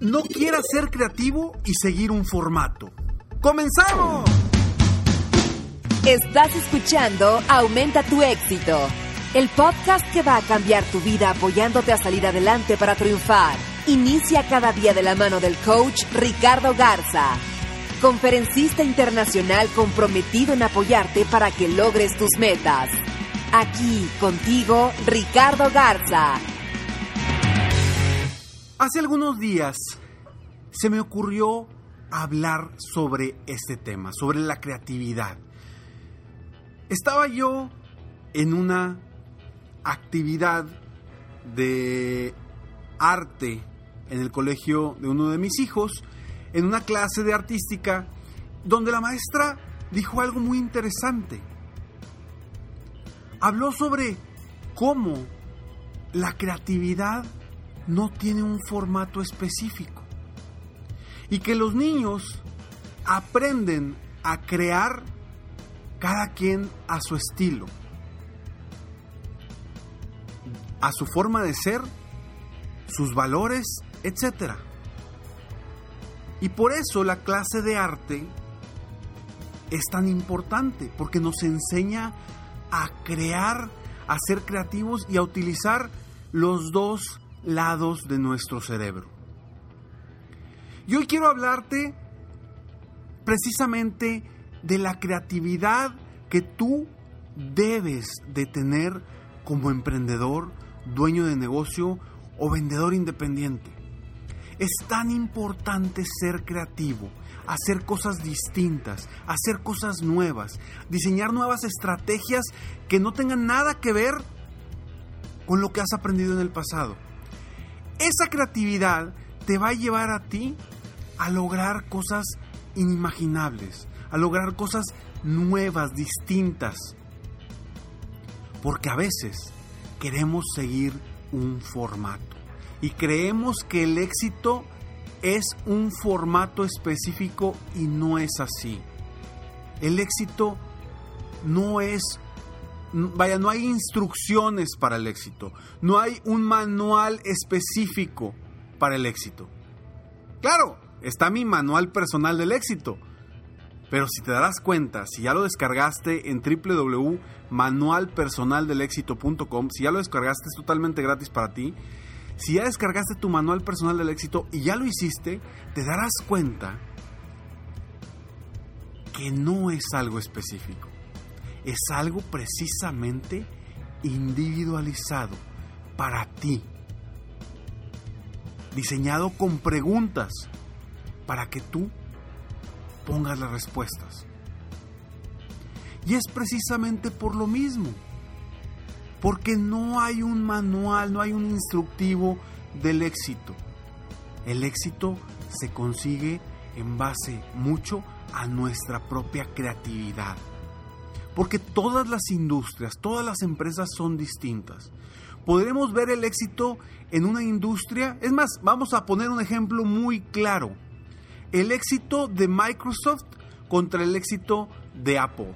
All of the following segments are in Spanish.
No quieras ser creativo y seguir un formato. ¡Comenzamos! Estás escuchando Aumenta tu éxito, el podcast que va a cambiar tu vida apoyándote a salir adelante para triunfar. Inicia cada día de la mano del coach Ricardo Garza, conferencista internacional comprometido en apoyarte para que logres tus metas. Aquí contigo, Ricardo Garza. Hace algunos días se me ocurrió hablar sobre este tema, sobre la creatividad. Estaba yo en una actividad de arte en el colegio de uno de mis hijos, en una clase de artística, donde la maestra dijo algo muy interesante. Habló sobre cómo la creatividad no tiene un formato específico. Y que los niños aprenden a crear cada quien a su estilo, a su forma de ser, sus valores, etc. Y por eso la clase de arte es tan importante, porque nos enseña a crear, a ser creativos y a utilizar los dos lados de nuestro cerebro. Y hoy quiero hablarte precisamente de la creatividad que tú debes de tener como emprendedor, dueño de negocio o vendedor independiente. Es tan importante ser creativo, hacer cosas distintas, hacer cosas nuevas, diseñar nuevas estrategias que no tengan nada que ver con lo que has aprendido en el pasado. Esa creatividad te va a llevar a ti a lograr cosas inimaginables, a lograr cosas nuevas, distintas. Porque a veces queremos seguir un formato y creemos que el éxito es un formato específico y no es así. El éxito no es vaya, no hay instrucciones para el éxito, no hay un manual específico para el éxito. Claro, está mi manual personal del éxito, pero si te darás cuenta, si ya lo descargaste en www.manualpersonaldelexito.com, si ya lo descargaste es totalmente gratis para ti, si ya descargaste tu manual personal del éxito y ya lo hiciste, te darás cuenta que no es algo específico es algo precisamente individualizado para ti. Diseñado con preguntas para que tú pongas las respuestas. Y es precisamente por lo mismo. Porque no hay un manual, no hay un instructivo del éxito. El éxito se consigue en base mucho a nuestra propia creatividad. Porque todas las industrias, todas las empresas son distintas. Podremos ver el éxito en una industria. Es más, vamos a poner un ejemplo muy claro. El éxito de Microsoft contra el éxito de Apple.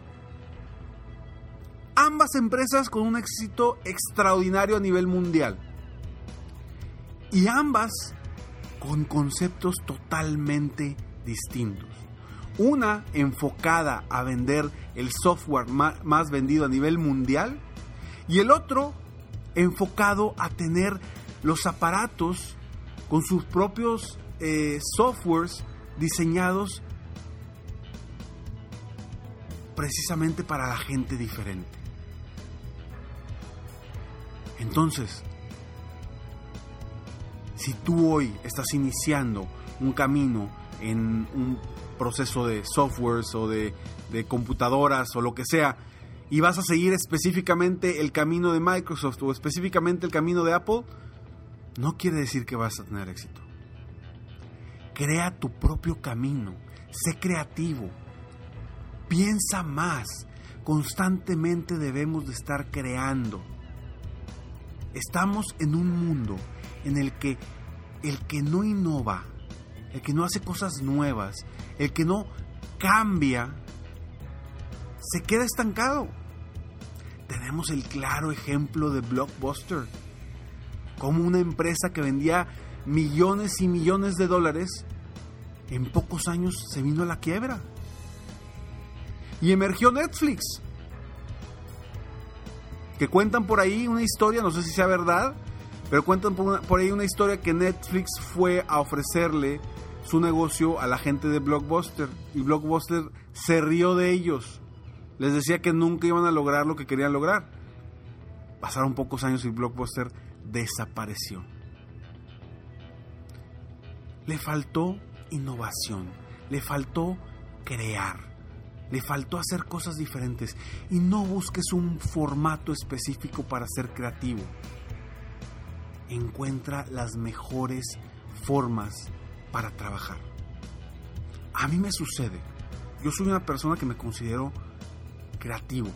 Ambas empresas con un éxito extraordinario a nivel mundial. Y ambas con conceptos totalmente distintos. Una enfocada a vender el software más vendido a nivel mundial y el otro enfocado a tener los aparatos con sus propios eh, softwares diseñados precisamente para la gente diferente. Entonces, si tú hoy estás iniciando un camino en un proceso de softwares o de, computadoras o lo que sea, y vas a seguir específicamente el camino de Microsoft o específicamente el camino de Apple, no quiere decir que vas a tener éxito. Crea tu propio camino, sé creativo, piensa más, constantemente debemos de estar creando. Estamos en un mundo en el que el que no innova, el que no hace cosas nuevas, el que no cambia, se queda estancado. Tenemos el claro ejemplo de Blockbuster, como una empresa que vendía millones y millones de dólares, en pocos años se vino a la quiebra. Y emergió Netflix, que cuentan por ahí una historia, no sé si sea verdad, pero cuentan por, ahí una historia que Netflix fue a ofrecerle su negocio a la gente de Blockbuster y Blockbuster se rió de ellos. Les decía que nunca iban a lograr lo que querían lograr. Pasaron pocos años y Blockbuster desapareció. Le faltó innovación, le faltó crear, le faltó hacer cosas diferentes y no busques un formato específico para ser creativo encuentra las mejores formas para trabajar. A mí me sucede. Yo soy una persona que me considero creativo.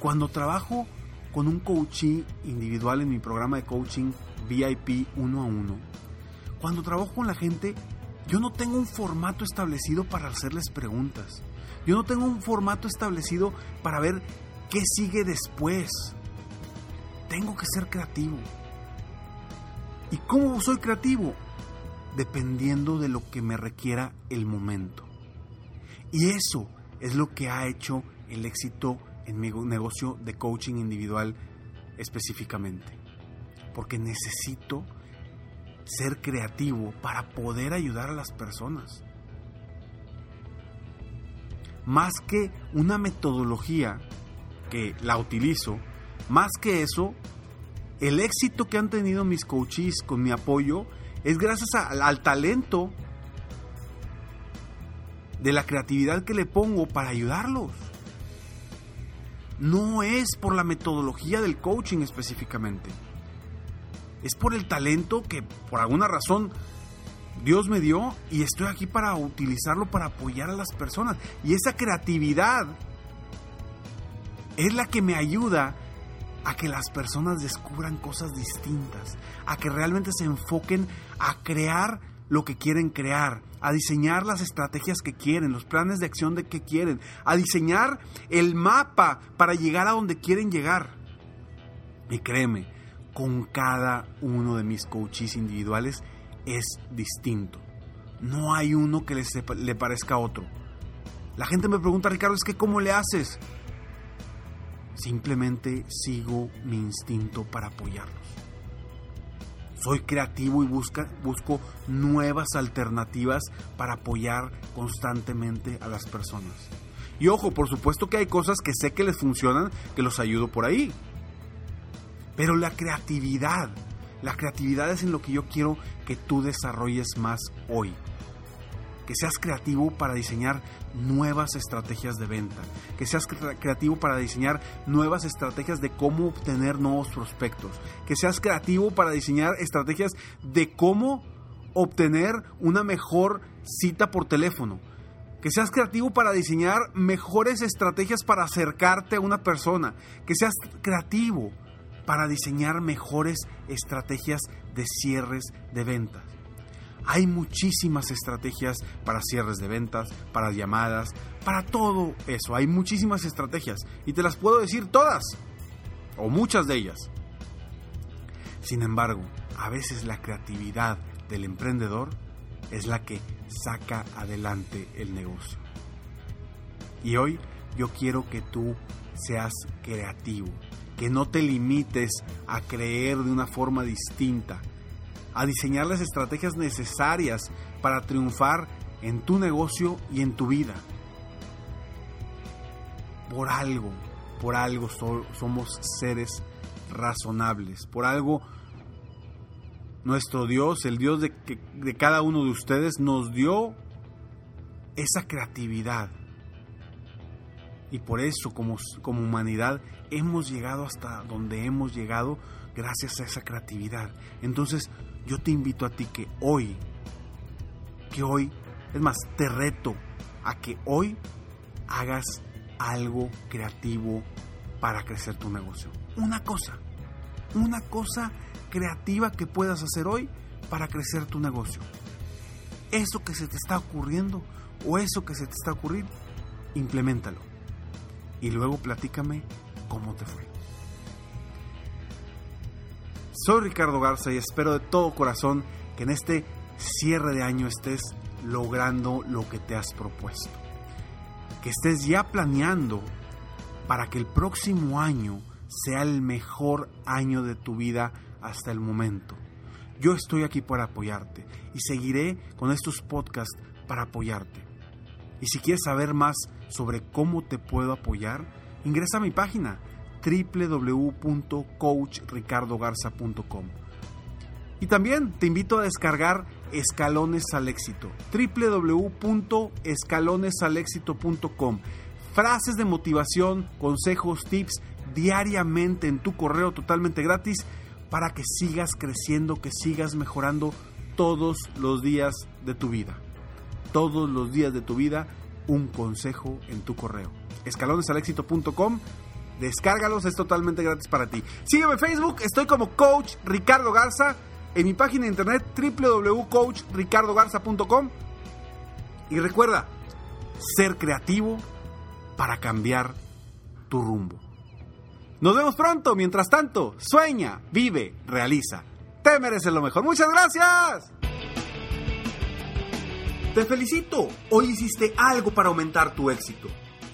Cuando trabajo con un coaching individual en mi programa de coaching VIP uno a uno, cuando trabajo con la gente, yo no tengo un formato establecido para hacerles preguntas. Yo no tengo un formato establecido para ver qué sigue después. Tengo que ser creativo. ¿Y cómo soy creativo? Dependiendo de lo que me requiera el momento. Y eso es lo que ha hecho el éxito en mi negocio de coaching individual específicamente. Porque necesito ser creativo para poder ayudar a las personas. Más que una metodología que la utilizo, más que eso, el éxito que han tenido mis coaches con mi apoyo es gracias al talento de la creatividad que le pongo para ayudarlos. No es por la metodología del coaching específicamente. Es por el talento que por alguna razón Dios me dio y estoy aquí para utilizarlo para apoyar a las personas. Y esa creatividad es la que me ayuda a que las personas descubran cosas distintas, a que realmente se enfoquen a crear lo que quieren crear, a diseñar las estrategias que quieren, los planes de acción de que quieren, a diseñar el mapa para llegar a donde quieren llegar. Y créeme, con cada uno de mis coaches individuales es distinto. No hay uno que le parezca a otro. La gente me pregunta, Ricardo, es que ¿cómo le haces? Simplemente sigo mi instinto para apoyarlos. Soy creativo y busca, busco nuevas alternativas para apoyar constantemente a las personas. Y ojo, por supuesto que hay cosas que sé que les funcionan, que los ayudo por ahí. Pero la creatividad, la creatividad es en lo que yo quiero que tú desarrolles más hoy que seas creativo para diseñar nuevas estrategias de venta, que seas creativo para diseñar nuevas estrategias de cómo obtener nuevos prospectos, que seas creativo para diseñar estrategias de cómo obtener una mejor cita por teléfono, que seas creativo para diseñar mejores estrategias para acercarte a una persona, que seas creativo para diseñar mejores estrategias de cierres de ventas. Hay muchísimas estrategias para cierres de ventas, para llamadas, para todo eso. Hay muchísimas estrategias y te las puedo decir todas o muchas de ellas. Sin embargo, a veces la creatividad del emprendedor es la que saca adelante el negocio. Y hoy yo quiero que tú seas creativo, que no te limites a creer de una forma distinta, a diseñar las estrategias necesarias para triunfar en tu negocio y en tu vida. Por algo, por algo somos seres razonables, por algo nuestro Dios, el Dios de, de cada uno de ustedes, nos dio esa creatividad. Y por eso como, como humanidad hemos llegado hasta donde hemos llegado gracias a esa creatividad. Entonces yo te invito a ti que hoy, que hoy, es más, te reto a que hoy hagas algo creativo para crecer tu negocio. Una cosa, una cosa creativa que puedas hacer hoy para crecer tu negocio. Eso que se te está ocurriendo o eso que se te está ocurriendo, implementalo. Y luego platícame cómo te fue. Soy Ricardo Garza y espero de todo corazón que en este cierre de año estés logrando lo que te has propuesto. Que estés ya planeando para que el próximo año sea el mejor año de tu vida hasta el momento. Yo estoy aquí para apoyarte y seguiré con estos podcasts para apoyarte. Y si quieres saber más sobre cómo te puedo apoyar, ingresa a mi página www.coachricardogarza.com. Y también te invito a descargar Escalones al Éxito, www.escalonesalexito.com. Frases de motivación, consejos, tips diariamente en tu correo totalmente gratis para que sigas creciendo, que sigas mejorando todos los días de tu vida. Todos los días de tu vida, un consejo en tu correo. Escalonesalexito.com. Descárgalos, es totalmente gratis para ti. Sígueme en Facebook, estoy como Coach Ricardo Garza. En mi página de internet www.coachricardogarza.com. Y recuerda, ser creativo para cambiar tu rumbo. Nos vemos pronto. Mientras tanto, sueña, vive, realiza. Te mereces lo mejor. Muchas gracias. Te felicito. Hoy hiciste algo para aumentar tu éxito.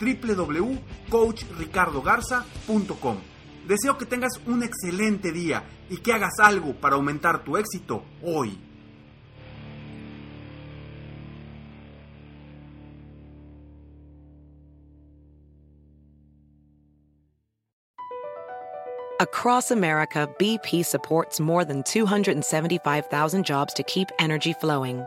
www.coachricardogarza.com. Deseo que tengas un excelente día y que hagas algo para aumentar tu éxito hoy. Across America, BP supports more than 275,000 jobs to keep energy flowing.